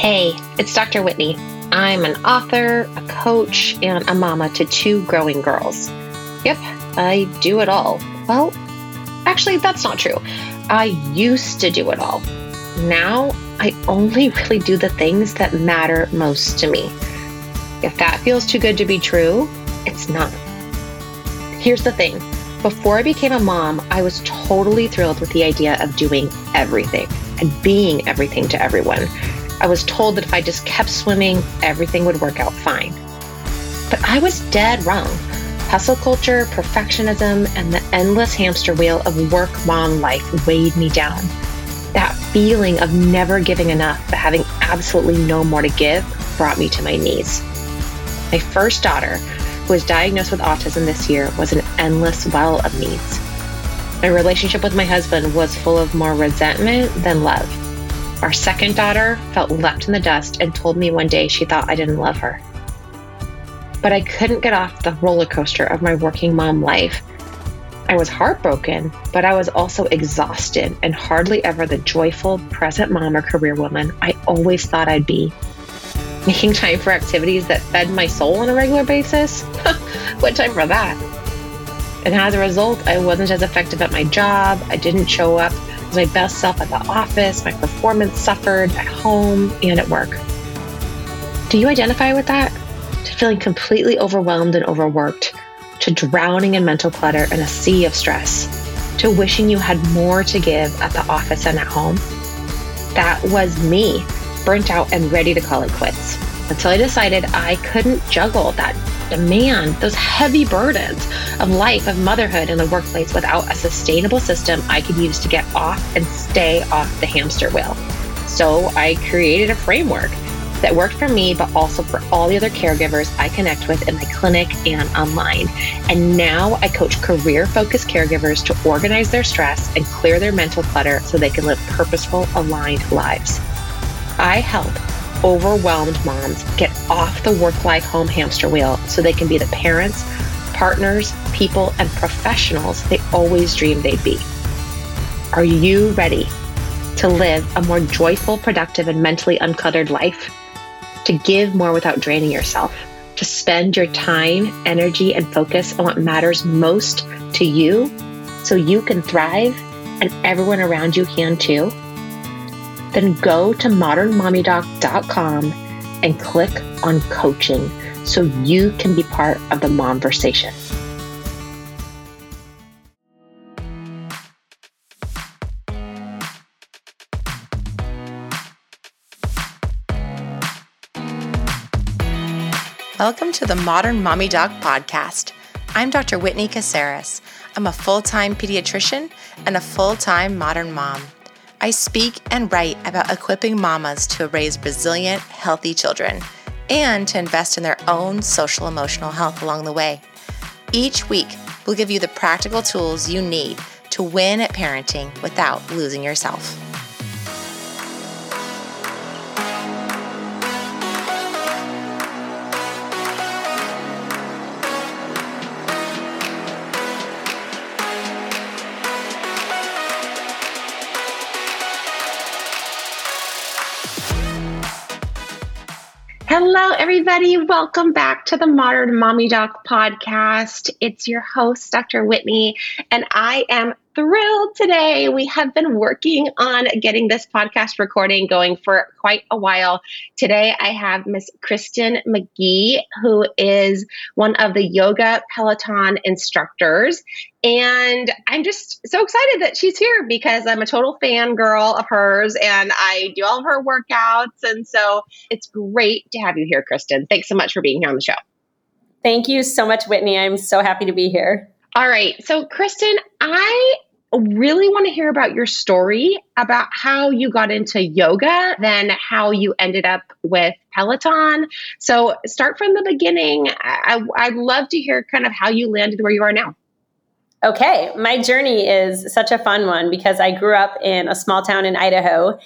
Hey, it's Dr. Whitney. I'm an author, a coach, and a mama to two growing girls. Yep, I do it all. Well, actually, that's not true. I used to do it all. Now, I only really do the things that matter most to me. If that feels too good to be true, it's not. Here's the thing before I became a mom, I was totally thrilled with the idea of doing everything and being everything to everyone. I was told that if I just kept swimming, everything would work out fine. But I was dead wrong. Hustle culture, perfectionism, and the endless hamster wheel of work mom life weighed me down. That feeling of never giving enough but having absolutely no more to give brought me to my knees. My first daughter, who was diagnosed with autism this year, was an endless well of needs. My relationship with my husband was full of more resentment than love. Our second daughter felt left in the dust and told me one day she thought I didn't love her. But I couldn't get off the roller coaster of my working mom life. I was heartbroken, but I was also exhausted and hardly ever the joyful, present mom or career woman I always thought I'd be making time for activities that fed my soul on a regular basis? what time for that? And as a result, I wasn't as effective at my job. I didn't show up my best self at the office. My performance suffered at home and at work. Do you identify with that? To feeling completely overwhelmed and overworked, to drowning in mental clutter and a sea of stress, to wishing you had more to give at the office and at home? That was me burnt out and ready to call it quits until I decided I couldn't juggle that demand, those heavy burdens of life, of motherhood in the workplace without a sustainable system I could use to get off and stay off the hamster wheel. So I created a framework that worked for me, but also for all the other caregivers I connect with in my clinic and online. And now I coach career focused caregivers to organize their stress and clear their mental clutter so they can live purposeful, aligned lives. I help overwhelmed moms get off the work life home hamster wheel so they can be the parents, partners, people, and professionals they always dreamed they'd be. Are you ready to live a more joyful, productive, and mentally uncluttered life? To give more without draining yourself? To spend your time, energy, and focus on what matters most to you so you can thrive and everyone around you can too? Then go to modernmommydoc.com and click on coaching so you can be part of the momversation. Welcome to the Modern Mommy Doc podcast. I'm Dr. Whitney Casares. I'm a full time pediatrician and a full time modern mom. I speak and write about equipping mamas to raise resilient, healthy children and to invest in their own social emotional health along the way. Each week, we'll give you the practical tools you need to win at parenting without losing yourself. Hello, everybody. Welcome back to the Modern Mommy Doc podcast. It's your host, Dr. Whitney, and I am thrilled today. We have been working on getting this podcast recording going for quite a while. Today, I have Miss Kristin McGee, who is one of the Yoga Peloton instructors. And I'm just so excited that she's here because I'm a total fan girl of hers and I do all of her workouts. And so it's great to have you here, Kristin. Thanks so much for being here on the show. Thank you so much, Whitney. I'm so happy to be here. All right. So, Kristin, I really want to hear about your story about how you got into yoga, then how you ended up with Peloton. So, start from the beginning. I, I'd love to hear kind of how you landed where you are now. Okay. My journey is such a fun one because I grew up in a small town in Idaho.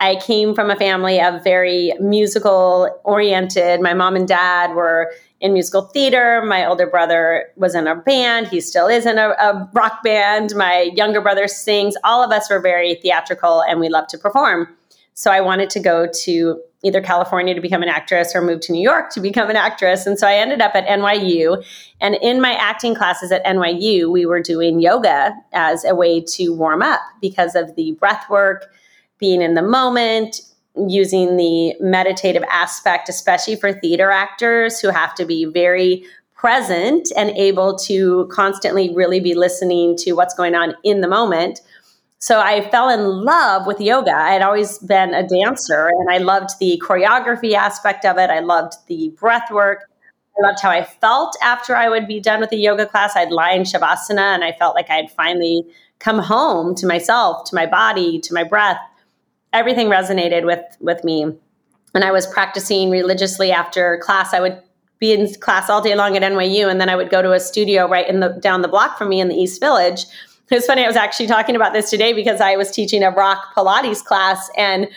I came from a family of very musical oriented. My mom and dad were in musical theater. My older brother was in a band. He still is in a, a, rock band. My younger brother sings. All of us were very theatrical and we love to perform. So I wanted to go to either California to become an actress or move to New York to become an actress. And so I ended up at NYU. And in my acting classes at NYU, we were doing yoga as a way to warm up because of the breath work, being in the moment, using the meditative aspect, especially for theater actors who have to be very present and able to constantly really be listening to what's going on in the moment. So I fell in love with yoga. I had always been a dancer and I loved the choreography aspect of it. I loved the breath work. I loved how I felt after I would be done with the yoga class. I'd lie in Shavasana and I felt like I had finally come home to myself, to my body, to my breath. Everything resonated with with me. And I was practicing religiously after class. I would be in class all day long at NYU, and then I would go to a studio right in the down the block from me in the East Village. It was funny. I was actually talking about this today because I was teaching a rock Pilates class, and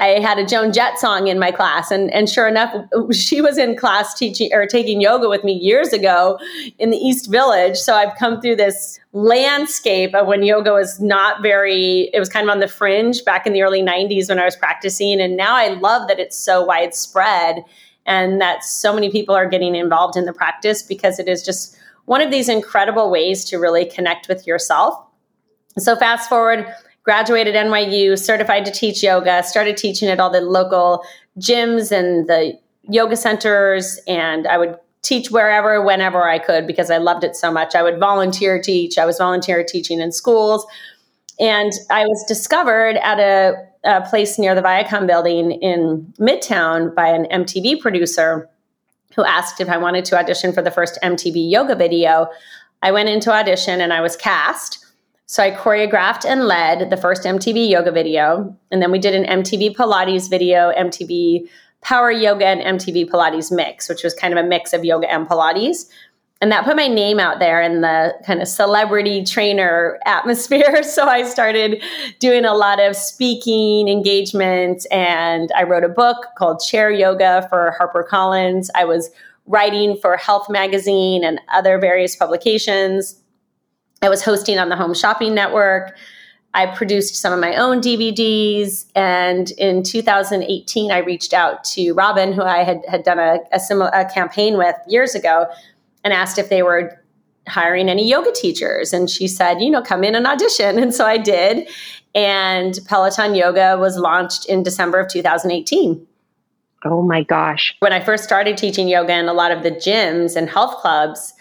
I had a Joan Jett song in my class, and and sure enough, she was in class teaching or taking yoga with me years ago in the East Village. So I've come through this landscape of when yoga was not very. It was kind of on the fringe back in the early '90s when I was practicing, and now I love that it's so widespread and that so many people are getting involved in the practice because it is just one of these incredible ways to really connect with yourself. So, fast forward, graduated NYU, certified to teach yoga, started teaching at all the local gyms and the yoga centers, and I would teach wherever, whenever I could because I loved it so much. I would volunteer teach, I was volunteer teaching in schools. And I was discovered at a a place near the Viacom building in Midtown by an MTV producer who asked if I wanted to audition for the first MTV yoga video. I went into audition and I was cast. So I choreographed and led the first MTV yoga video. And then we did an MTV Pilates video, MTV Power Yoga, and MTV Pilates mix, which was kind of a mix of yoga and Pilates and that put my name out there in the kind of celebrity trainer atmosphere. So I started doing a lot of speaking engagements. and I wrote a book called Chair Yoga for HarperCollins. I was writing for Health Magazine and other various publications. I was hosting on the Home Shopping Network. I produced some of my own DVDs. And in 2018, I reached out to Robin, who I had, had done a, a similar a campaign with years ago, and asked if they were hiring any yoga teachers. And she said, you know, come in and audition. And so I did. And Peloton Yoga was launched in December of 2018. Oh my gosh. When I first started teaching yoga in a lot of the gyms and health clubs,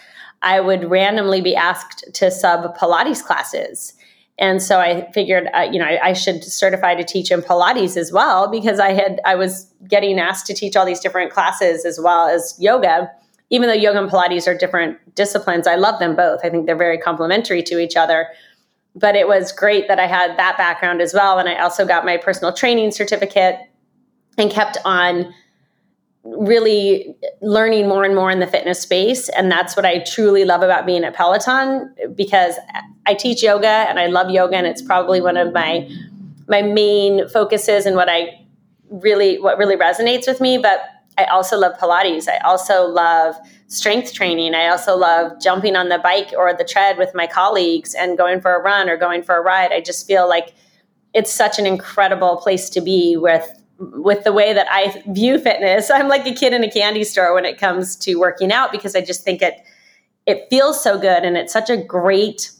I would randomly be asked to sub Pilates classes. And so I figured, uh, you know, I, I, should certify to teach in Pilates as well because I had I was getting asked to teach all these different classes as well as yoga even though yoga and Pilates are different disciplines, I love them both. I think they're very complementary to each other. But it was great that I had that background as well. And I also got my personal training certificate and kept on really learning more and more in the fitness space. And that's what I truly love about being at Peloton because I teach yoga and I love yoga. And it's probably one of my my main focuses and what I really what really resonates with me. But I also love Pilates. I also love strength training. I also love jumping on the bike or the tread with my colleagues and going for a run or going for a ride. I just feel like it's such an incredible place to be with with the way that I view fitness. I'm like a kid in a candy store when it comes to working out because I just think it it feels so good and it's such a great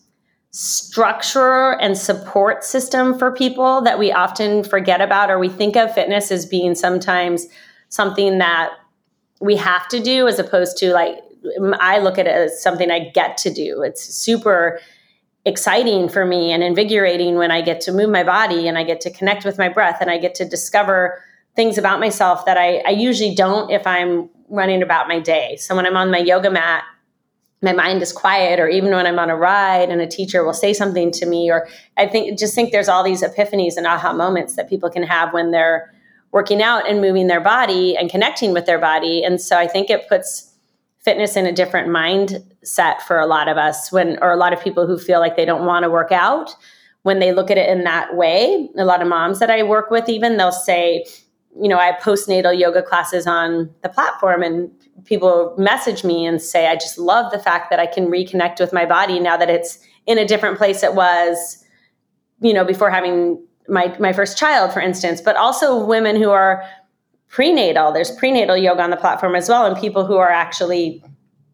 structure and support system for people that we often forget about or we think of fitness as being sometimes something that we have to do as opposed to like I look at it as something I get to do. It's super exciting for me and invigorating when I get to move my body and I get to connect with my breath and I get to discover things about myself that I, I usually don't if I'm running about my day. So when I'm on my yoga mat, my mind is quiet, or even when I'm on a ride and a teacher will say something to me, or I think just think there's all these epiphanies and aha moments that people can have when they're working out and moving their body and connecting with their body. And so I think it puts fitness in a different mindset for a lot of us when or a lot of people who feel like they don't want to work out when they look at it in that way. A lot of moms that I work with even they'll say, you know, I have postnatal yoga classes on the platform and people message me and say I just love the fact that I can reconnect with my body now that it's in a different place it was you know before having my my first child, for instance, but also women who are prenatal. There's prenatal yoga on the platform as well, and people who are actually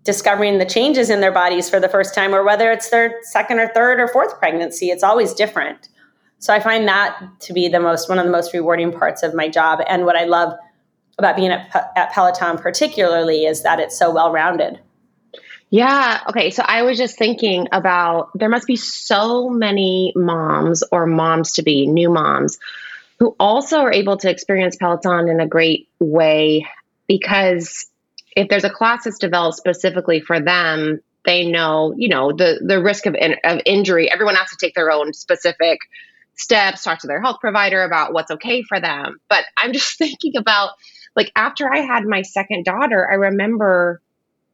discovering the changes in their bodies for the first time, or whether it's their second or third or fourth pregnancy. It's always different. So I find that to be the most one of the most rewarding parts of my job, and what I love about being at, at Peloton particularly is that it's so well rounded. Yeah. Okay. So I was just thinking about there must be so many moms or moms to be, new moms, who also are able to experience Peloton in a great way because if there's a class that's developed specifically for them, they know, you know, the the risk of in, of injury. Everyone has to take their own specific steps, talk to their health provider about what's okay for them. But I'm just thinking about like after I had my second daughter, I remember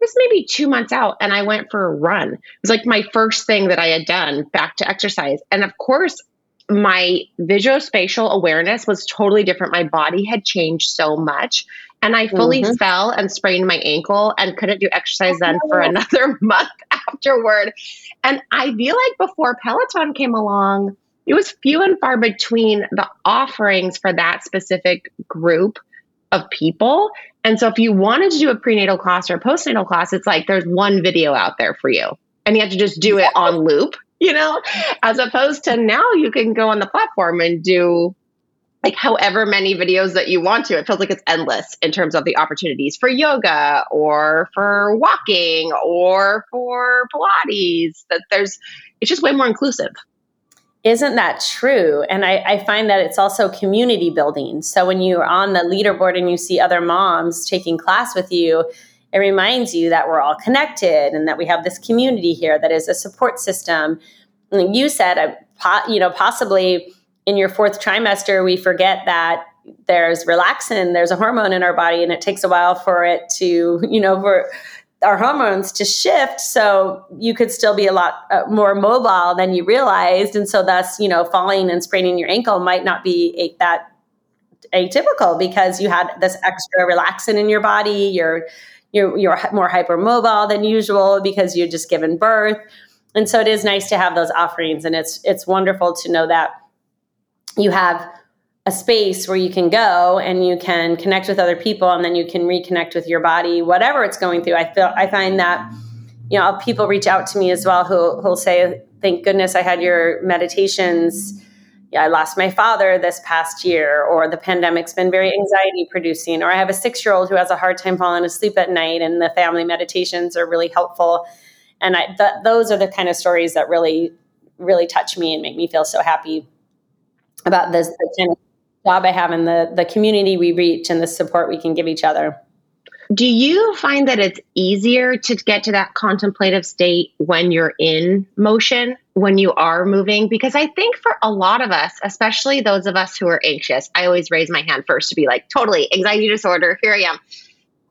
was maybe two months out and I went for a run. It was like my first thing that I had done back to exercise. And of course, my visuospatial awareness was totally different. My body had changed so much. And I fully mm-hmm. fell and sprained my ankle and couldn't do exercise then for oh. another month afterward. And I feel like before Peloton came along, it was few and far between the offerings for that specific group of people. And so if you wanted to do a prenatal class or a postnatal class, it's like there's one video out there for you. And you have to just do it on loop, you know, as opposed to now you can go on the platform and do like however many videos that you want to. It feels like it's endless in terms of the opportunities for yoga or for walking or for Pilates. That there's, it's just way more inclusive. Isn't that true? And I, I, find that it's also community building. So when you're on the leaderboard and you see other moms taking class with you, it reminds you that we're all connected and that we have this community here that is a support system. And you said, uh, you know, possibly in your fourth trimester, we forget that there's relaxin, there's a hormone in our body, and it takes a while for it to, you know, for our hormones to shift so you could still be a lot uh, more mobile than you realized and so thus you know falling and spraining your ankle might not be a, that atypical because you had this extra relaxin in your body you're you're, you're more hypermobile than usual because you're just given birth. And so it is nice to have those offerings and it's it's wonderful to know that you have a space where you can go and you can connect with other people and then you can reconnect with your body whatever it's going through. I feel i find that you know people reach out to me as well who who'll say thank goodness i had your meditations i lost my father this past year or the pandemic's been very mm-hmm. anxiety producing or i have a six year old who has a hard time falling asleep at night and the family meditations are really helpful and i th- those are the kind of stories that really really touch me and make me feel so happy about this the kind of job I have and the the community we reach and the support we can give each other. Do you find that it's easier to get to that contemplative state when you're in motion, when you are moving? Because I think for a lot of us, especially those of us who are anxious, I always raise my hand first to be like, totally, anxiety disorder, here I am.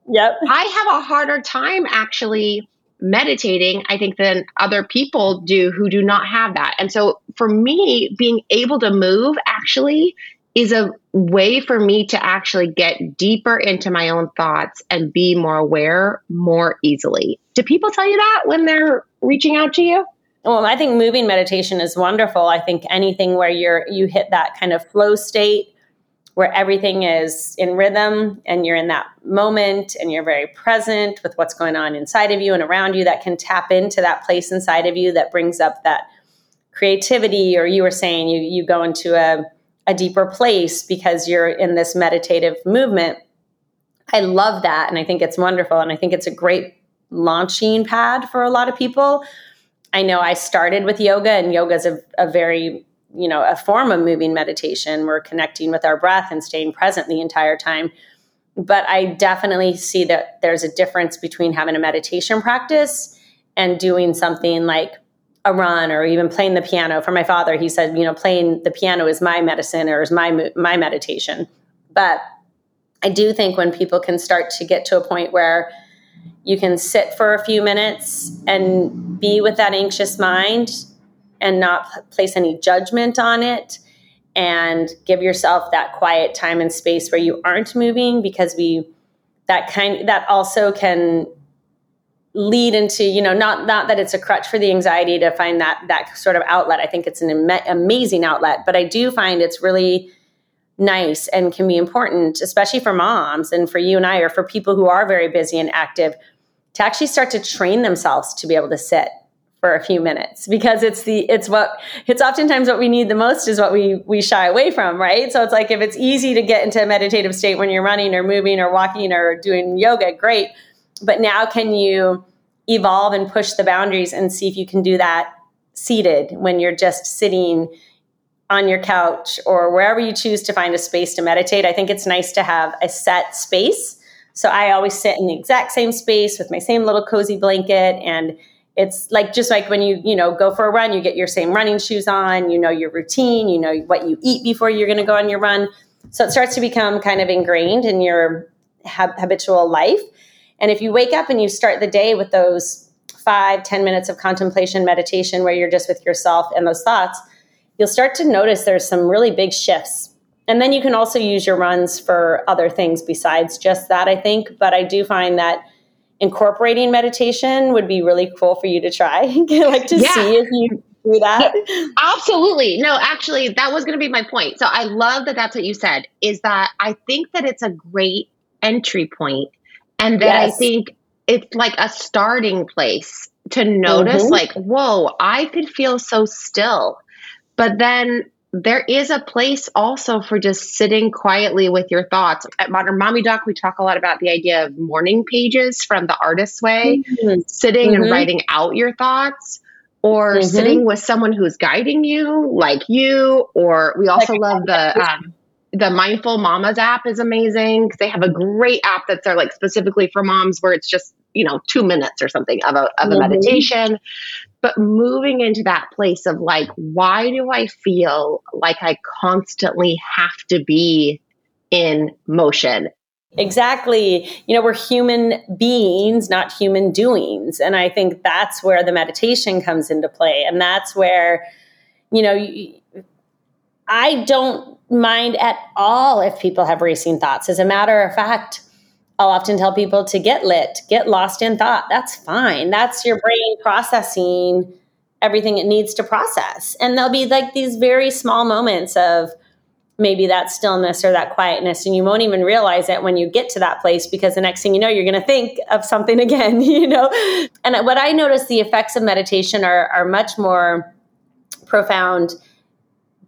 Yep. I have a harder time actually meditating, I think, than other people do who do not have that. And so for me, being able to move actually is a way for me to actually get deeper into my own thoughts and be more aware more easily. Do people tell you that when they're reaching out to you? Well, I think moving meditation is wonderful. I think anything where you're you hit that kind of flow state where everything is in rhythm and you're in that moment and you're very present with what's going on inside of you and around you that can tap into that place inside of you that brings up that creativity or you were saying you you go into a a deeper place because you're in this meditative movement. I love that. And I think it's wonderful. And I think it's a great launching pad for a lot of people. I know I started with yoga, and yoga is a, a very, you know, a form of moving meditation. We're connecting with our breath and staying present the entire time. But I definitely see that there's a difference between having a meditation practice and doing something like a run or even playing the piano. For my father, he said, you know, playing the piano is my medicine or is my my meditation. But I do think when people can start to get to a point where you can sit for a few minutes and be with that anxious mind and not place any judgment on it and give yourself that quiet time and space where you aren't moving because we that kind that also can lead into you know not not that it's a crutch for the anxiety to find that that sort of outlet. I think it's an am- amazing outlet but i do find it's really nice and can be important especially for moms and for you and i or for people who are very busy and active to actually start to train themselves to be able to sit for a few minutes because it's the it's what it's oftentimes what we need the most is what we we shy away from right? So it's like if it's easy to get into a meditative state when you're running or moving or walking or doing yoga great but now can you evolve and push the boundaries and see if you can do that seated when you're just sitting on your couch or wherever you choose to find a space to meditate. I think it's nice to have a set space. So I always sit in the exact same space with my same little cozy blanket and it's like just like when you you know go for a run you get your same running shoes on you know your routine you know what you eat before you're going to go on your run so it starts to become kind of ingrained in your hab- habitual life and if you wake up and you start the day with those five, ten minutes of contemplation, meditation, where you're just with yourself and those thoughts, you'll start to notice there's some really big shifts. And then you can also use your runs for other things besides just that, I think. But I do find that incorporating meditation would be really cool for you to try. like to yeah. see if you do that. Absolutely. No, actually, that was going to be my point. So I love that that's what you said, is that I think that it's a great entry point and then yes. I think it's like a starting place to notice, mm-hmm. like, whoa, I could feel so still. But then there is a place also for just sitting quietly with your thoughts. At Modern Mommy Doc, we talk a lot about the idea of morning pages from the artist's way, mm-hmm. sitting mm-hmm. and writing out your thoughts. Or mm-hmm. sitting with someone who's guiding you, like you, or we also like, love the um, the Mindful Mamas app is amazing they have a great app that's there like specifically for moms where it's just you know two minutes or something of a of a mm-hmm. meditation. But moving into that place of like, why do I feel like I constantly have to be in motion? Exactly. You know, we're human beings, not human doings. And I think that's where the meditation comes into play. And that's where, you know, I don't mind at all if people have racing thoughts. As a matter of fact, I'll often tell people to get lit, get lost in thought. That's fine. That's your brain processing everything it needs to process. And there'll be like these very small moments of maybe that stillness or that quietness. And you won't even realize it when you get to that place because the next thing you know, you're going to think of something again, you know? And what I notice the effects of meditation are, are much more profound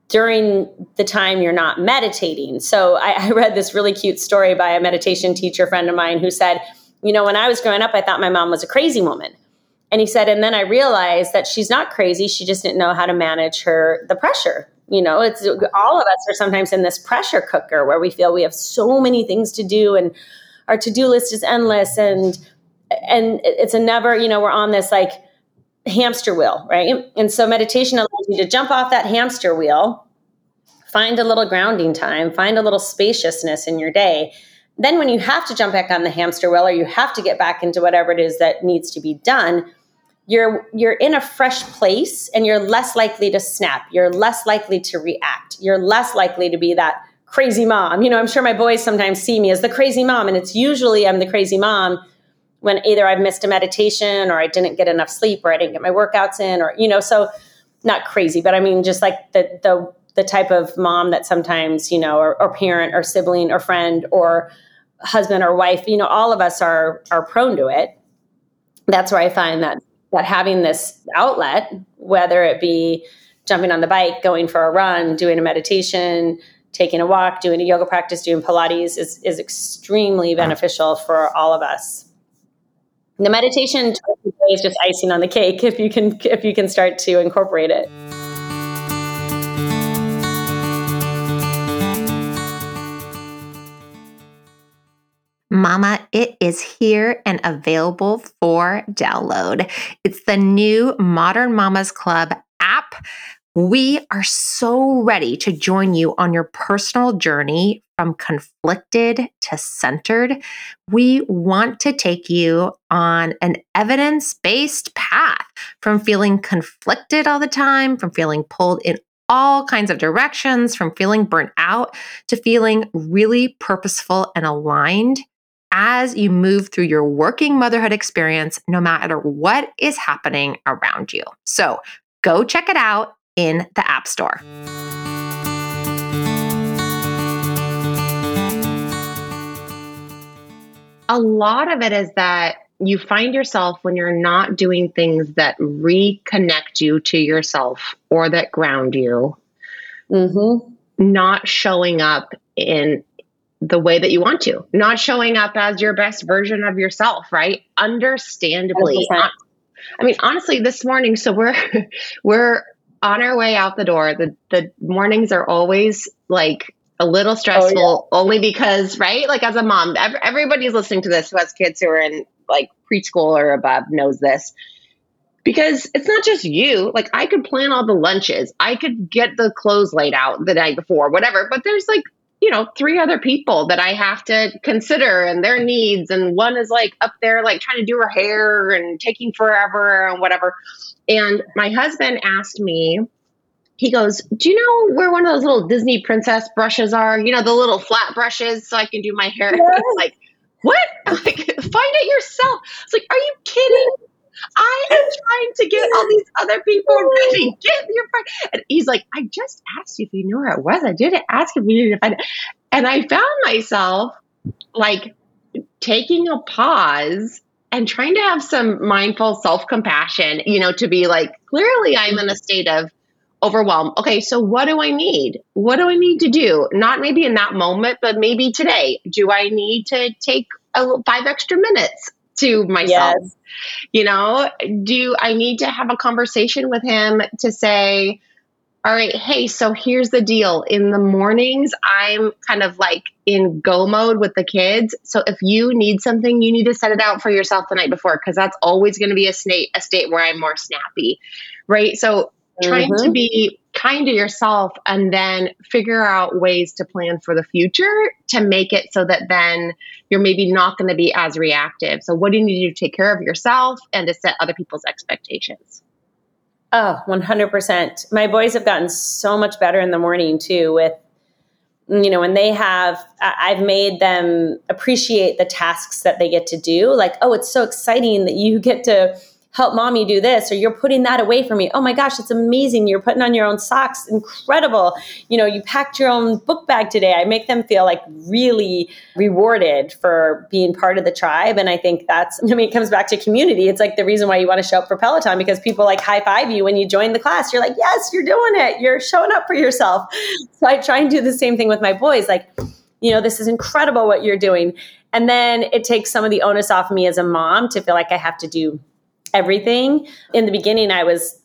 during the time you're not meditating. So I, I, read this really cute story by a meditation teacher friend of mine who said, You know, when I was growing up, I thought my mom was a crazy woman. And he said, and then I realized that she's not crazy. She just didn't know how to manage her the pressure. You know, it's all of us are sometimes in this pressure cooker where we feel we have so many things to do and our to-do list is endless and and it's a never, you know, we're on this like hamster wheel, right? And so meditation allows you to jump off that hamster wheel, find a little grounding time, find a little spaciousness in your day. Then, when you have to jump back on the hamster wheel or you have to get back into whatever it is that needs to be done, you're you're in a fresh place and you're less likely to snap. You're less likely to react. You're less likely to be that crazy mom. You know, I'm sure my boys sometimes see me as the crazy mom, and it's usually I'm the crazy mom when either I've missed a meditation or I didn't get enough sleep or I didn't get my workouts in or you know so not crazy but I mean just like the the the type of mom that sometimes you know or, or parent or sibling or friend or husband or wife you know all of us are are prone to it. That's where I find that that having this outlet whether it be jumping on the bike going for a run doing a meditation taking a walk doing a yoga practice doing pilates is, is extremely mm-hmm. beneficial for all of us the meditation is just icing on the cake if you can if you can start to incorporate it. Mama, it is here and available for download. It's the new Modern Mamas Club app we are so ready to join you on your personal journey from conflicted to centered. We want to take you on an evidence based path from feeling conflicted all the time, from feeling pulled in all kinds of directions, from feeling burnt out to feeling really purposeful and aligned as you move through your working motherhood experience, no matter what is happening around you. So go check it out in the App Store. A lot of it is that you find yourself when you're not doing things that reconnect you to yourself or that ground you, mm-hmm. not showing up in the way that you want to, not showing up as your best version of yourself, right? Understandably. 100%. I mean, honestly, this morning, so we're we're on our way out the door. The the mornings are always like a little stressful oh, yeah. only because right? Like as a mom everybody's listening to this who has kids who are in like preschool or above knows this. Because it's not just you. Like i could plan all the lunches. I could get the clothes laid out the night before whatever. But there's like you know three other people that i have to consider and their needs. And one is like up there like trying to do her hair and taking forever and whatever and my husband asked me he goes, Do you know where one of those little Disney princess brushes are? You know, the little flat brushes so I can do my hair. Yes. like, what? like, find it yourself. It's like, are you kidding? I am trying to get all these other people ready. Get your friend. And he's like, I just asked you if you knew where it was. I didn't ask if you needed to find it. And I found myself like taking a pause and trying to have some mindful self compassion, you know, to be like, clearly I'm in a state of overwhelm. Okay, so what do I need? What do I need to do? Not maybe in that moment, but maybe today. Do I need to take a, five extra minutes to myself? Yes. You know, do I need to have a conversation with him to say, all right, hey, so here's the deal. In the mornings, I'm kind of like in go mode with the kids. So if you need something, you need to set it out for yourself the night before because that's always going to be a state a state where I'm more snappy. Right? So trying mm-hmm. to be kind to yourself and then figure out ways to plan for the future to make it so that then you're maybe not going to be as reactive. So, what do you need to to take care of yourself and to set other people's expectations? Oh, 100%. My boys have gotten so much better in the morning too with you know, when they have, I've made them appreciate the tasks that they get to do. Like, oh, it's so exciting that you get to help mommy do this or you're putting that away for me oh my gosh it's amazing. You're putting on your own socks. Incredible. You know you packed your own book bag today. I make them feel like really rewarded for being part of the tribe and i think that's i mean it comes back to community. It's like the reason why you want to show up for peloton because people like high five you when you join the class. You're like yes you're doing it. You're showing up for yourself. So i try and do the same thing with my boys. Like you know this is incredible what you're doing. And then it takes some of the onus off me as a mom to feel like i have to do everything. In the beginning, I was,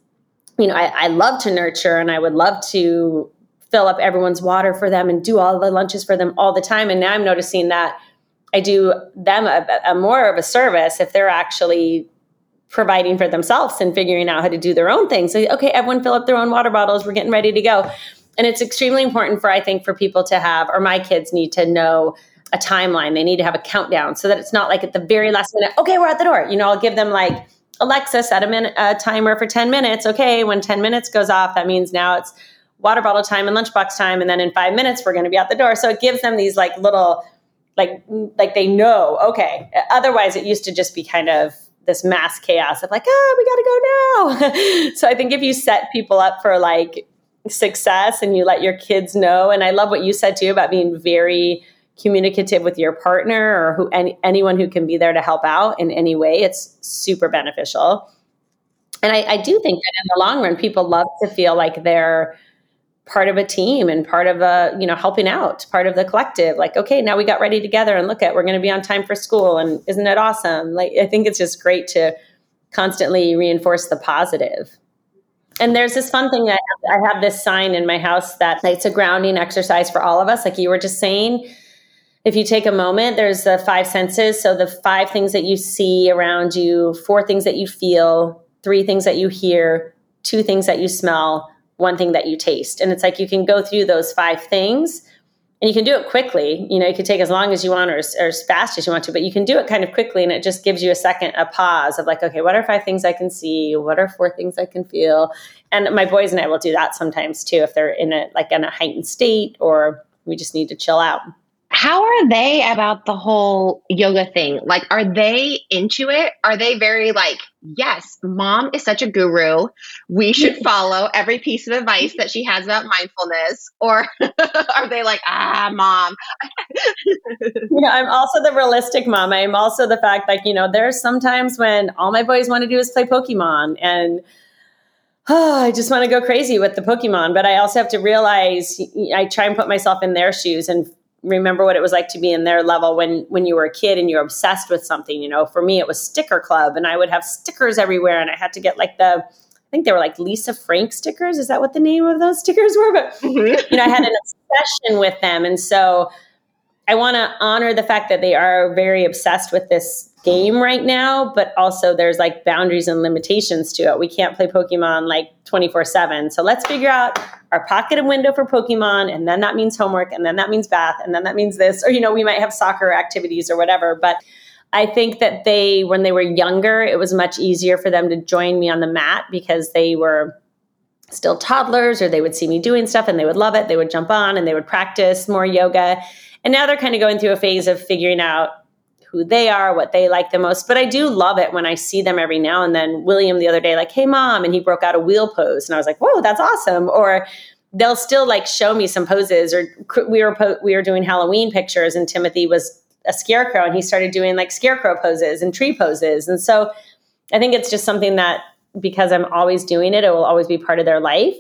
you know, I, I love to nurture and I would love to fill up everyone's water for them and do all the lunches for them all the time. And now I'm noticing that I do them a, a more of a service if they're actually providing for themselves and figuring out how to do their own things. So, okay, everyone fill up their own water bottles. We're getting ready to go. And it's extremely important for, I think, for people to have, or my kids need to know a timeline. They need to have a countdown so that it's not like at the very last minute, okay, we're at the door. You know, I'll give them like Alexa, set a, minute, a timer for 10 minutes. Okay, when 10 minutes goes off, that means now it's water bottle time and lunchbox time. And then in five minutes, we're going to be out the door. So it gives them these like little, like, like they know, okay. Otherwise, it used to just be kind of this mass chaos of like, oh, we got to go now. so I think if you set people up for like success and you let your kids know, and I love what you said too about being very communicative with your partner or who any, anyone who can be there to help out in any way it's super beneficial and I, I do think that in the long run people love to feel like they're part of a team and part of a you know helping out part of the collective like okay now we got ready together and look at we're going to be on time for school and isn't it awesome like i think it's just great to constantly reinforce the positive. and there's this fun thing that I have this sign in my house that it's a grounding exercise for all of us like you were just saying if you take a moment, there's the five senses. So the five things that you see around you, four things that you feel, three things that you hear, two things that you smell, one thing that you taste. And it's like you can go through those five things and you can do it quickly. You know, you can take as long as you want or, or as fast as you want to, but you can do it kind of quickly. And it just gives you a second, a pause of like, okay, what are five things I can see? What are four things I can feel? And my boys and I will do that sometimes too, if they're in a, like in a heightened state or we just need to chill out How are they about the whole yoga thing? Like, are they into it? Are they very like, yes, mom is such a guru. We should follow every piece of advice that she has about mindfulness. Or are they like, ah, mom? yeah, I'm also the realistic mom. I'm also the fact like, you know, there's sometimes when all my boys want to do is play Pokemon and oh, I just want to go crazy with the Pokemon. But I also have to realize I try and put myself in their shoes and remember what it was like to be in their level when when you were a kid and you're obsessed with something you know? For me it was sticker club and i would have stickers everywhere and i had to get like the i think they were like lisa frank stickers. Is that what the name of those stickers were? But mm-hmm. you know i had an obsession with them and so i want to honor the fact that they are very obsessed with this game right now, but also there's like boundaries and limitations to it. We can't play Pokemon like 24 7. So let's figure out our pocket and window for Pokemon, and then that means homework, and then that means bath, and then that means this. Or, you know, we might have soccer activities or whatever. But I think that they, when they were younger, it was much easier for them to join me on the mat because they were still toddlers or they would see me doing stuff and they would love it. They would jump on and they would practice more yoga. And now they're kind of going through a phase of figuring out who they are, what they like the most. But I do love it when I see them every now and then. William the other day, like, hey, mom, and he broke out a wheel pose. And I was like, whoa, that's awesome. Or they'll still like show me some poses. Or we were, po- we were doing Halloween pictures, and Timothy was a scarecrow, and he started doing like scarecrow poses and tree poses. And so I think it's just something that because I'm always doing it, it will always be part of their life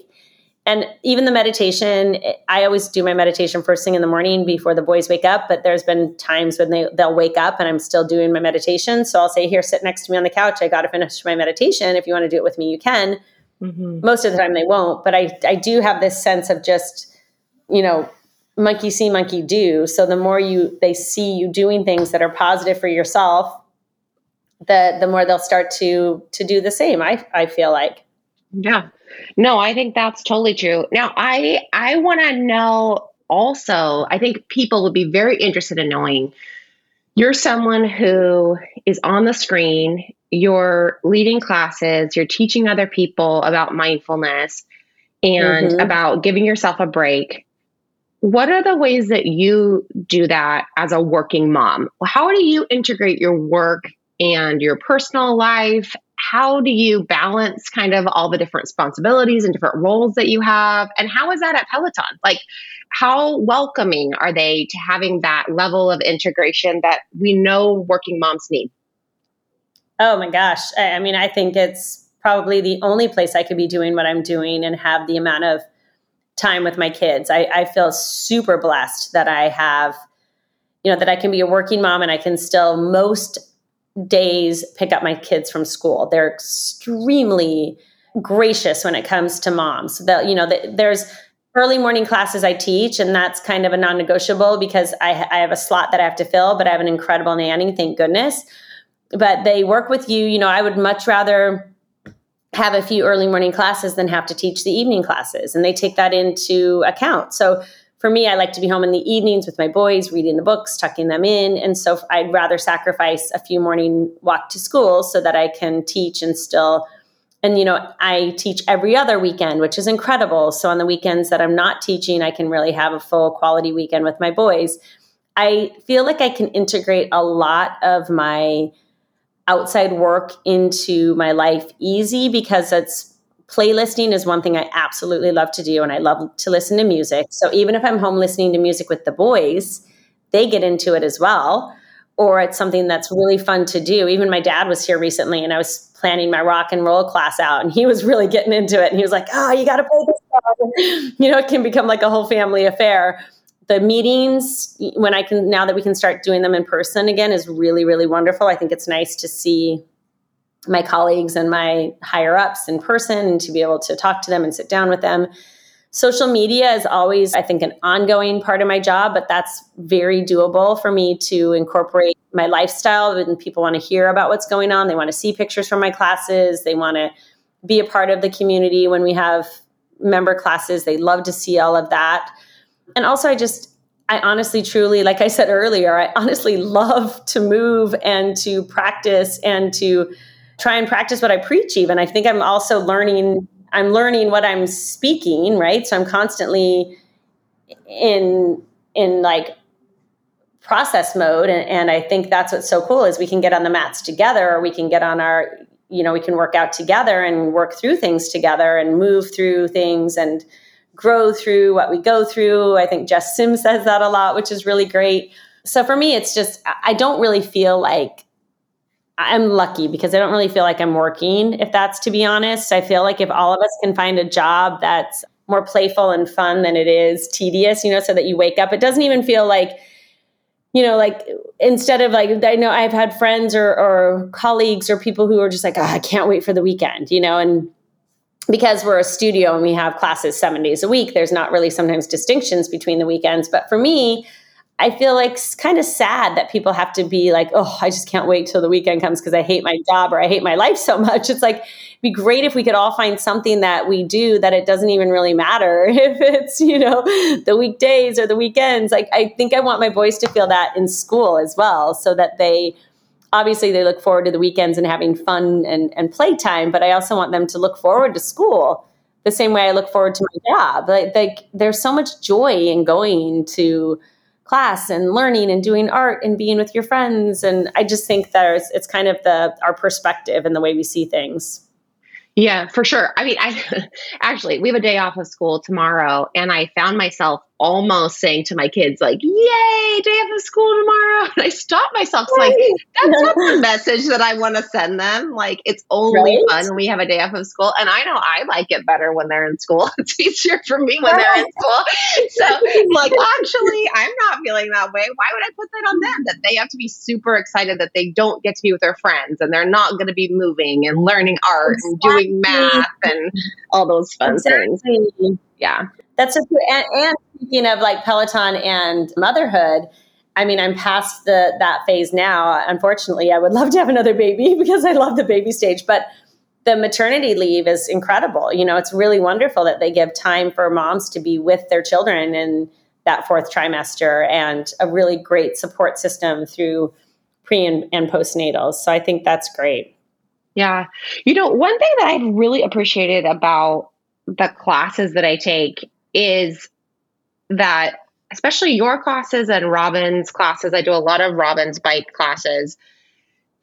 and even the meditation i always do my meditation first thing in the morning before the boys wake up but there's been times when they they'll wake up and i'm still doing my meditation. So i'll say here sit next to me on the couch. I got to finish my meditation. If you want to do it with me you can. Mm-hmm. most of the time they won't but i i do have this sense of just you know monkey see monkey do. So the more you they see you doing things that are positive for yourself the the more they'll start to to do the same i i feel like. Yeah no, I think that's totally true. Now, I I want to know also, I think people would be very interested in knowing you're someone who is on the screen, you're leading classes, you're teaching other people about mindfulness and mm-hmm. about giving yourself a break. What are the ways that you do that as a working mom? How do you integrate your work and your personal life how do you balance kind of all the different responsibilities and different roles that you have? And how is that at Peloton? Like, how welcoming are they to having that level of integration that we know working moms need? Oh my gosh. I mean, I think it's probably the only place I could be doing what I'm doing and have the amount of time with my kids. I, I feel super blessed that I have, you know, that I can be a working mom and I can still most days pick up my kids from school. They're extremely gracious when it comes to moms. The, you know, the, there's early morning classes I teach, and that's kind of a non-negotiable because I, I have a slot that I have to fill, but I have an incredible nanny, thank goodness. But they work with you. You know, I would much rather have a few early morning classes than have to teach the evening classes, and they take that into account. So for me, I like to be home in the evenings with my boys, reading the books, tucking them in. And so I'd rather sacrifice a few morning walk to school so that I can teach and still. And, you know, I teach every other weekend, which is incredible. So on the weekends that I'm not teaching, I can really have a full quality weekend with my boys. I feel like I can integrate a lot of my outside work into my life easy because it's playlisting is one thing I absolutely love to do, and I love to listen to music. So even if I'm home listening to music with the boys, they get into it as well. Or it's something that's really fun to do. Even my dad was here recently, and I was planning my rock and roll class out, and he was really getting into it. And he was like, "Oh, you got to play this song." you know, it can become like a whole family affair. The meetings, when I can now that we can start doing them in person again, is really, really wonderful. I think it's nice to see my colleagues and my higher ups in person and to be able to talk to them and sit down with them. Social media is always, I think, an ongoing part of my job, but that's very doable for me to incorporate my lifestyle. And people want to hear about what's going on. They want to see pictures from my classes. They want to be a part of the community when we have member classes. They love to see all of that. And also, I just, I honestly, truly, like I said earlier, I honestly love to move and to practice and to try and practice what I preach even. I think I'm also learning I'm learning what I'm speaking, right? So I'm constantly in in like process mode and, and i think that's what's so cool is we can get on the mats together or we can get on our you know we can work out together and work through things together and move through things and grow through what we go through i think jess sims says that a lot which is really great so for me it's just i don't really feel like i'm lucky because i don't really feel like i'm working if that's to be honest i feel like if all of us can find a job that's more playful and fun than it is tedious you know so that you wake up it doesn't even feel like you know, like instead of like, I know I've had friends or, or colleagues or people who are just like, oh, I can't wait for the weekend, you know, and because we're a studio and we have classes seven days a week, there's not really sometimes distinctions between the weekends. But for me, I feel like it's kind of sad that people have to be like, oh, I just can't wait till the weekend comes because I hate my job or I hate my life so much. It's like, be great if we could all find something that we do that it doesn't even really matter if it's, you know, the weekdays or the weekends. Like, I think I want my boys to feel that in school as well so that they, obviously they look forward to the weekends and having fun and, and playtime, but I also want them to look forward to school the same way I look forward to my job. Like, like there's so much joy in going to class and learning and doing art and being with your friends. And I just think there's it's kind of the our perspective and the way we see things. Yeah, for sure. I mean, I actually we have a day off of school tomorrow, and I found myself almost saying to my kids, like, yay, day off of school tomorrow. And I stopped myself. It's like, that's not the message that I want to send them. Like, it's only right? fun when we have a day off of school. And I know I like it better when they're in school. It's easier for me when they're in school. So, like, actually, I'm not feeling that way. Why would I put that on them? That they have to be super excited that they don't get to be with their friends and they're not going to be moving and learning art exactly. and doing math and all those fun exactly. things. Yeah. That's so And, and speaking of like Peloton and motherhood, I mean, I'm past the that phase now. Unfortunately, I would love to have another baby because I love the baby stage, but the maternity leave is incredible. You know, it's really wonderful that they give time for moms to be with their children in that fourth trimester and a really great support system through pre and, and postnatals. So I think that's great. Yeah. You know, one thing that I've really appreciated about the classes that I take is that especially your classes and Robin's classes, I do a lot of Robin's bike classes,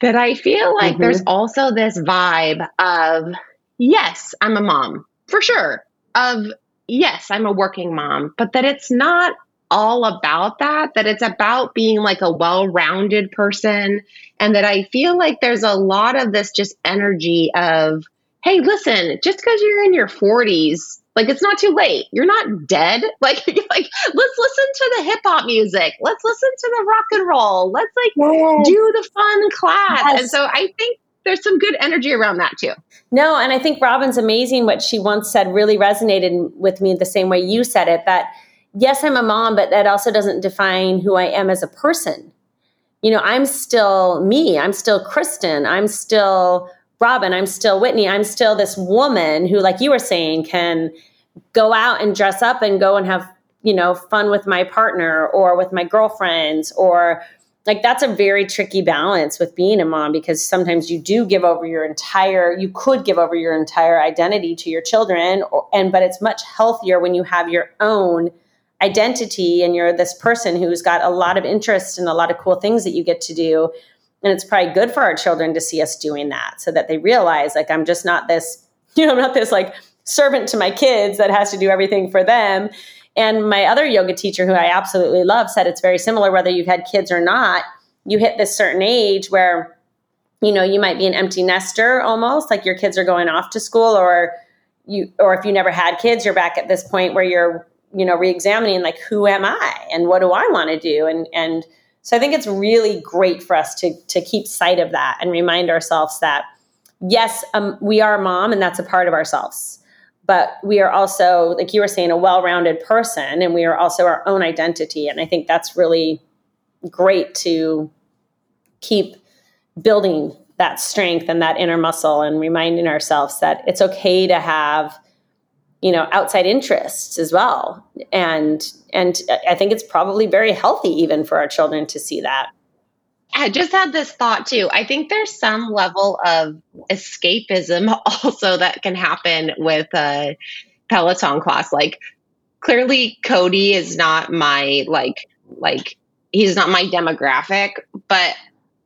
that I feel like mm-hmm. there's also this vibe of, yes, I'm a mom, for sure. Of, yes, I'm a working mom, but that it's not all about that, that it's about being like a well rounded person. And that I feel like there's a lot of this just energy of, hey, listen, just because you're in your 40s like it's not too late. You're not dead. Like like let's listen to the hip hop music. Let's listen to the rock and roll. Let's like yes. do the fun class. Yes. And so I think there's some good energy around that too. No, and I think Robin's amazing. What she once said really resonated with me the same way you said it. That yes, I'm a mom, but that also doesn't define who I am as a person. You know, I'm still me. I'm still Kristin. I'm still Robin, I'm still Whitney. I'm still this woman who, like you were saying, can go out and dress up and go and have, you know, fun with my partner or with my girlfriends or like that's a very tricky balance with being a mom because sometimes you do give over your entire you could give over your entire identity to your children or, and but it's much healthier when you have your own identity and you're this person who's got a lot of interest and a lot of cool things that you get to do. And it's probably good for our children to see us doing that so that they realize like i'm just not this you know i'm not this like servant to my kids that has to do everything for them. And my other yoga teacher who i absolutely love said it's very similar whether you've had kids or not. You hit this certain age where you know you might be an empty nester almost like your kids are going off to school or you or if you never had kids you're back at this point where you're you know re-examining like who am i and what do i want to do? And and so I think it's really great for us to to keep sight of that and remind ourselves that yes, um, we are a mom and that's a part of ourselves. But we are also, like you were saying, a well-rounded person, and we are also our own identity. And I think that's really great to keep building that strength and that inner muscle and reminding ourselves that it's okay to have you know outside interests as well and and i think it's probably very healthy even for our children to see that i just had this thought too i think there's some level of escapism also that can happen with a peloton class like clearly cody is not my like like he's not my demographic, but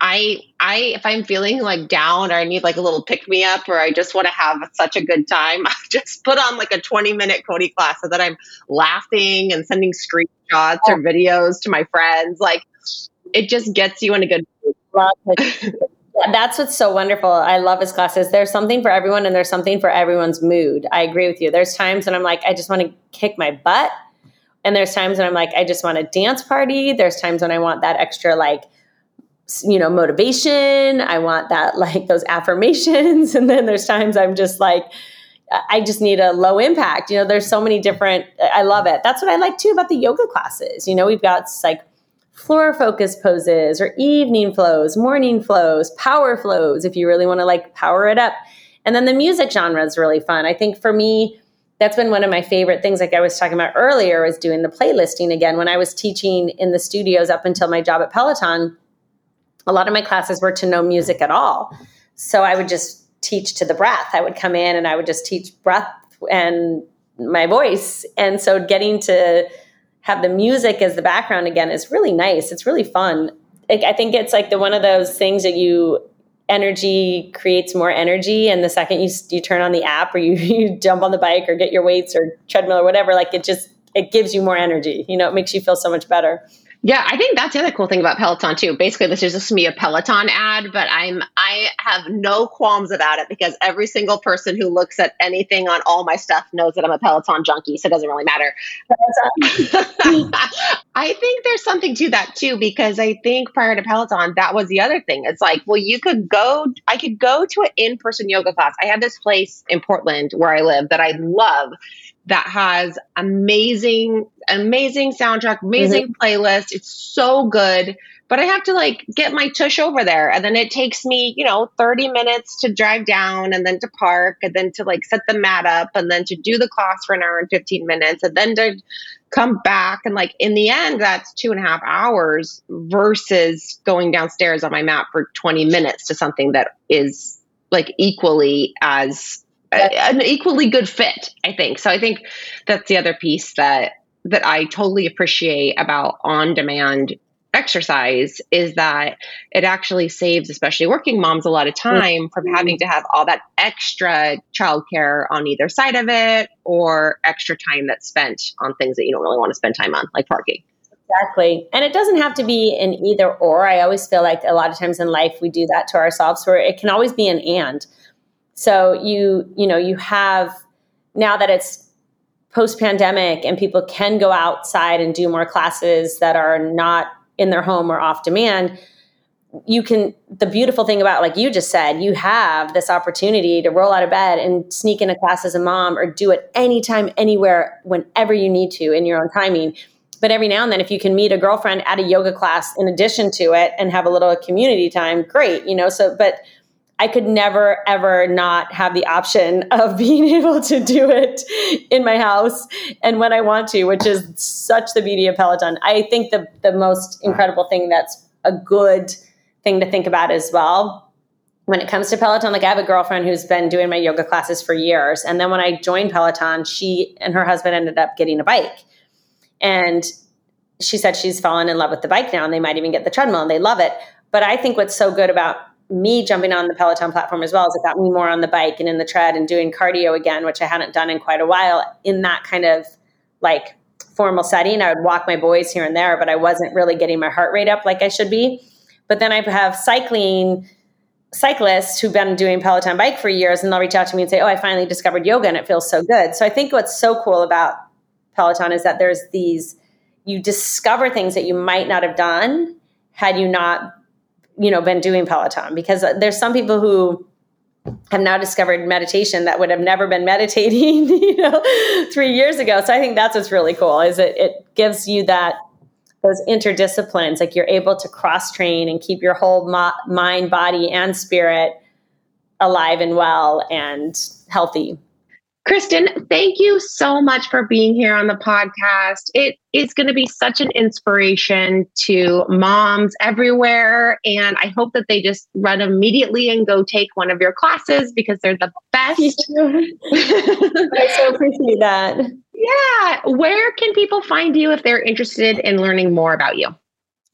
I I if I'm feeling like down or I need like a little pick me up or I just want to have such a good time, I just put on like a 20 minute Cody class so that I'm laughing and sending screenshots or oh. videos to my friends. Like it just gets you in a good mood. That's what's so wonderful. I love his classes. There's something for everyone and there's something for everyone's mood. I agree with you. There's times when I'm like, I just want to kick my butt. And there's times when I'm like, I just want a dance party. There's times when I want that extra like you know motivation i want that like those affirmations and then there's times i'm just like i just need a low impact you know there's so many different i love it that's what i like too about the yoga classes you know we've got like floor focus poses or evening flows morning flows power flows if you really want to like power it up and then the music genre is really fun i think for me that's been one of my favorite things like i was talking about earlier was doing the playlisting again when i was teaching in the studios up until my job at peloton a lot of my classes were to no music at all. So I would just teach to the breath. I would come in and I would just teach breath and my voice. And so getting to have the music as the background again is really nice. It's really fun. I think it's like the one of those things that you energy creates more energy and the second you you turn on the app or you, you jump on the bike or get your weights or treadmill or whatever like it just it gives you more energy you know it makes you feel so much better yeah, I think that's the other cool thing about Peloton too. Basically, this is just me a Peloton ad, but I'm I have no qualms about it because every single person who looks at anything on all my stuff knows that I'm a Peloton junkie, so it doesn't really matter. I think there's something to that too because I think prior to Peloton, that was the other thing. It's like, well, you could go, I could go to an in-person yoga class. I have this place in Portland where I live that I love that has amazing, amazing soundtrack, amazing mm-hmm. playlist. It's so good. But I have to like get my tush over there. And then it takes me, you know, 30 minutes to drive down and then to park and then to like set the mat up and then to do the class for an hour and 15 minutes and then to come back. And like in the end, that's two and a half hours versus going downstairs on my mat for 20 minutes to something that is like equally as an equally good fit, I think. So I think that's the other piece that that I totally appreciate about on demand exercise is that it actually saves especially working moms a lot of time from mm-hmm. having to have all that extra childcare on either side of it or extra time that's spent on things that you don't really want to spend time on like parking. Exactly. And it doesn't have to be an either or. I always feel like a lot of times in life we do that to ourselves where it can always be an and. So you, you know, you have now that it's post pandemic and people can go outside and do more classes that are not in their home or off demand, you can the beautiful thing about like you just said you have this opportunity to roll out of bed and sneak in a class as a mom or do it anytime anywhere whenever you need to in your own timing. But every now and then if you can meet a girlfriend at a yoga class in addition to it and have a little community time great you know so but I could never, ever not have the option of being able to do it in my house and when I want to, which is such the beauty of Peloton. I think the, the most incredible thing that's a good thing to think about as well when it comes to Peloton, like I have a girlfriend who's been doing my yoga classes for years. And then when I joined Peloton, she and her husband ended up getting a bike. And she said she's fallen in love with the bike now and they might even get the treadmill and they love it. But I think what's so good about me jumping on the Peloton platform as well as it got me more on the bike and in the tread and doing cardio again, which I hadn't done in quite a while in that kind of like formal setting. I would walk my boys here and there, but I wasn't really getting my heart rate up like I should be. But then I have cycling cyclists who've been doing Peloton bike for years and they'll reach out to me and say, Oh, I finally discovered yoga and it feels so good. So I think what's so cool about Peloton is that there's these, you discover things that you might not have done had you not you know been doing peloton because there's some people who have now discovered meditation that would have never been meditating you know three years ago. So i think that's what's really cool is it, it gives you that those interdisciplines like you're able to cross train and keep your whole mo- mind body and spirit alive and well and healthy Kristin, thank you so much for being here on the podcast. It is going to be such an inspiration to moms everywhere. And I hope that they just run immediately and go take one of your classes because they're the best. I so appreciate that. Yeah. Where can people find you if they're interested in learning more about you?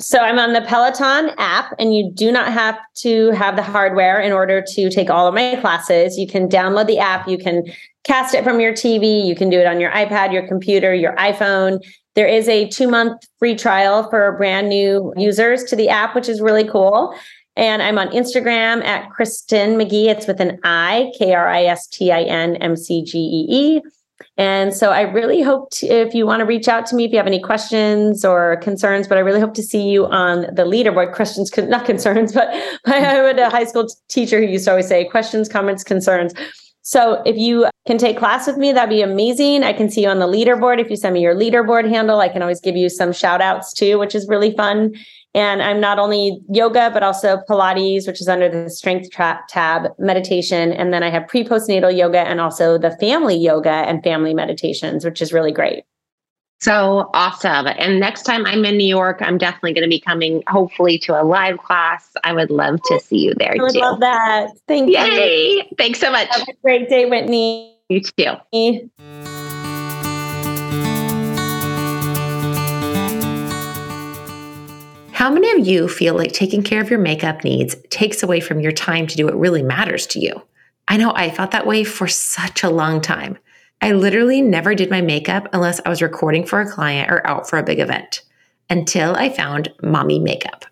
So I'm on the Peloton app, and you do not have to have the hardware in order to take all of my classes. You can download the app, you can cast it from your TV, you can do it on your iPad, your computer, your iPhone. There is a two month free trial for brand new users to the app, which is really cool. And I'm on Instagram at Kristin McGee. It's with an I, K R I S T I N M C G E E. And so I really hope to, if you want to reach out to me, if you have any questions or concerns, but I really hope to see you on the leaderboard. Questions, not concerns, but I had a high school teacher who used to always say questions, comments, concerns. So if you can take class with me, that'd be amazing. I can see you on the leaderboard. If you send me your leaderboard handle, I can always give you some shout outs too, which is really fun. And I'm not only yoga, but also Pilates, which is under the strength tra- tab, meditation. And then I have pre postnatal yoga and also the family yoga and family meditations, which is really great. So awesome. And next time I'm in New York, I'm definitely going to be coming, hopefully, to a live class. I would love to see you there I would too. love that. Thank Yay. you. Yay. Thanks so much. Have a great day, Whitney. You too. How many of you feel like taking care of your makeup needs takes away from your time to do what really matters to you? I know I felt that way for such a long time. I literally never did my makeup unless I was recording for a client or out for a big event until I found Mommy Makeup.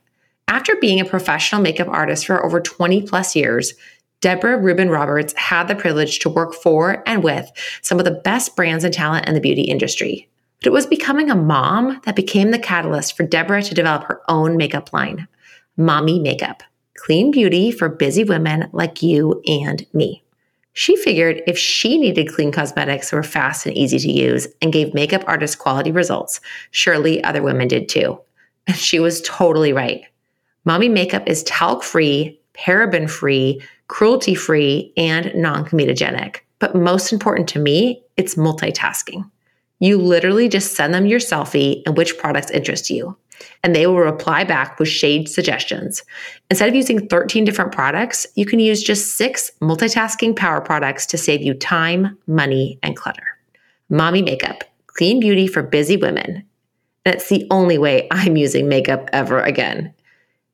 After being a professional makeup artist for over 20 plus years, Deborah Rubin Roberts had the privilege to work for and with some of the best brands and talent in the beauty industry. But it was becoming a mom that became the catalyst for Deborah to develop her own makeup line, Mommy Makeup, clean beauty for busy women like you and me. She figured if she needed clean cosmetics that were fast and easy to use and gave makeup artists quality results, surely other women did too. And she was totally right. Mommy Makeup is talc free, paraben free, cruelty free, and non comedogenic. But most important to me, it's multitasking. You literally just send them your selfie and which products interest you, and they will reply back with shade suggestions. Instead of using 13 different products, you can use just six multitasking power products to save you time, money, and clutter. Mommy Makeup, clean beauty for busy women. That's the only way I'm using makeup ever again.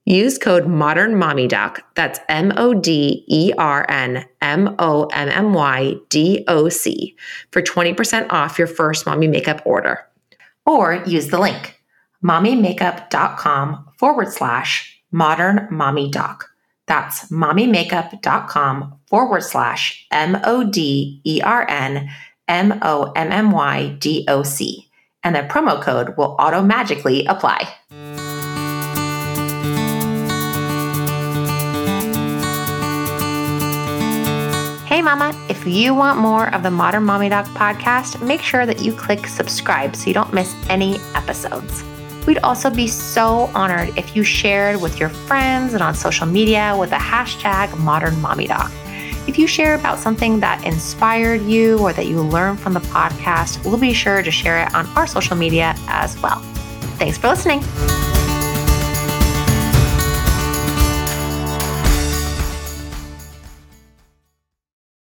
Use code Modern Mommy Doc. That's M O D E R N M O M M Y D O C for 20% off your first mommy makeup order. Or use the link mommymakeup.com forward slash modern mommy doc. That's mommymakeup.com forward slash M O D E R N M O M M Y D O C. And the promo code will auto magically apply. Mama, if you want more of the Modern Mommy Doc podcast, make sure that you click subscribe so you don't miss any episodes. We'd also be so honored if you shared with your friends and on social media with the hashtag Modern Mommy Doc. If you share about something that inspired you or that you learned from the podcast, we'll be sure to share it on our social media as well. Thanks for listening.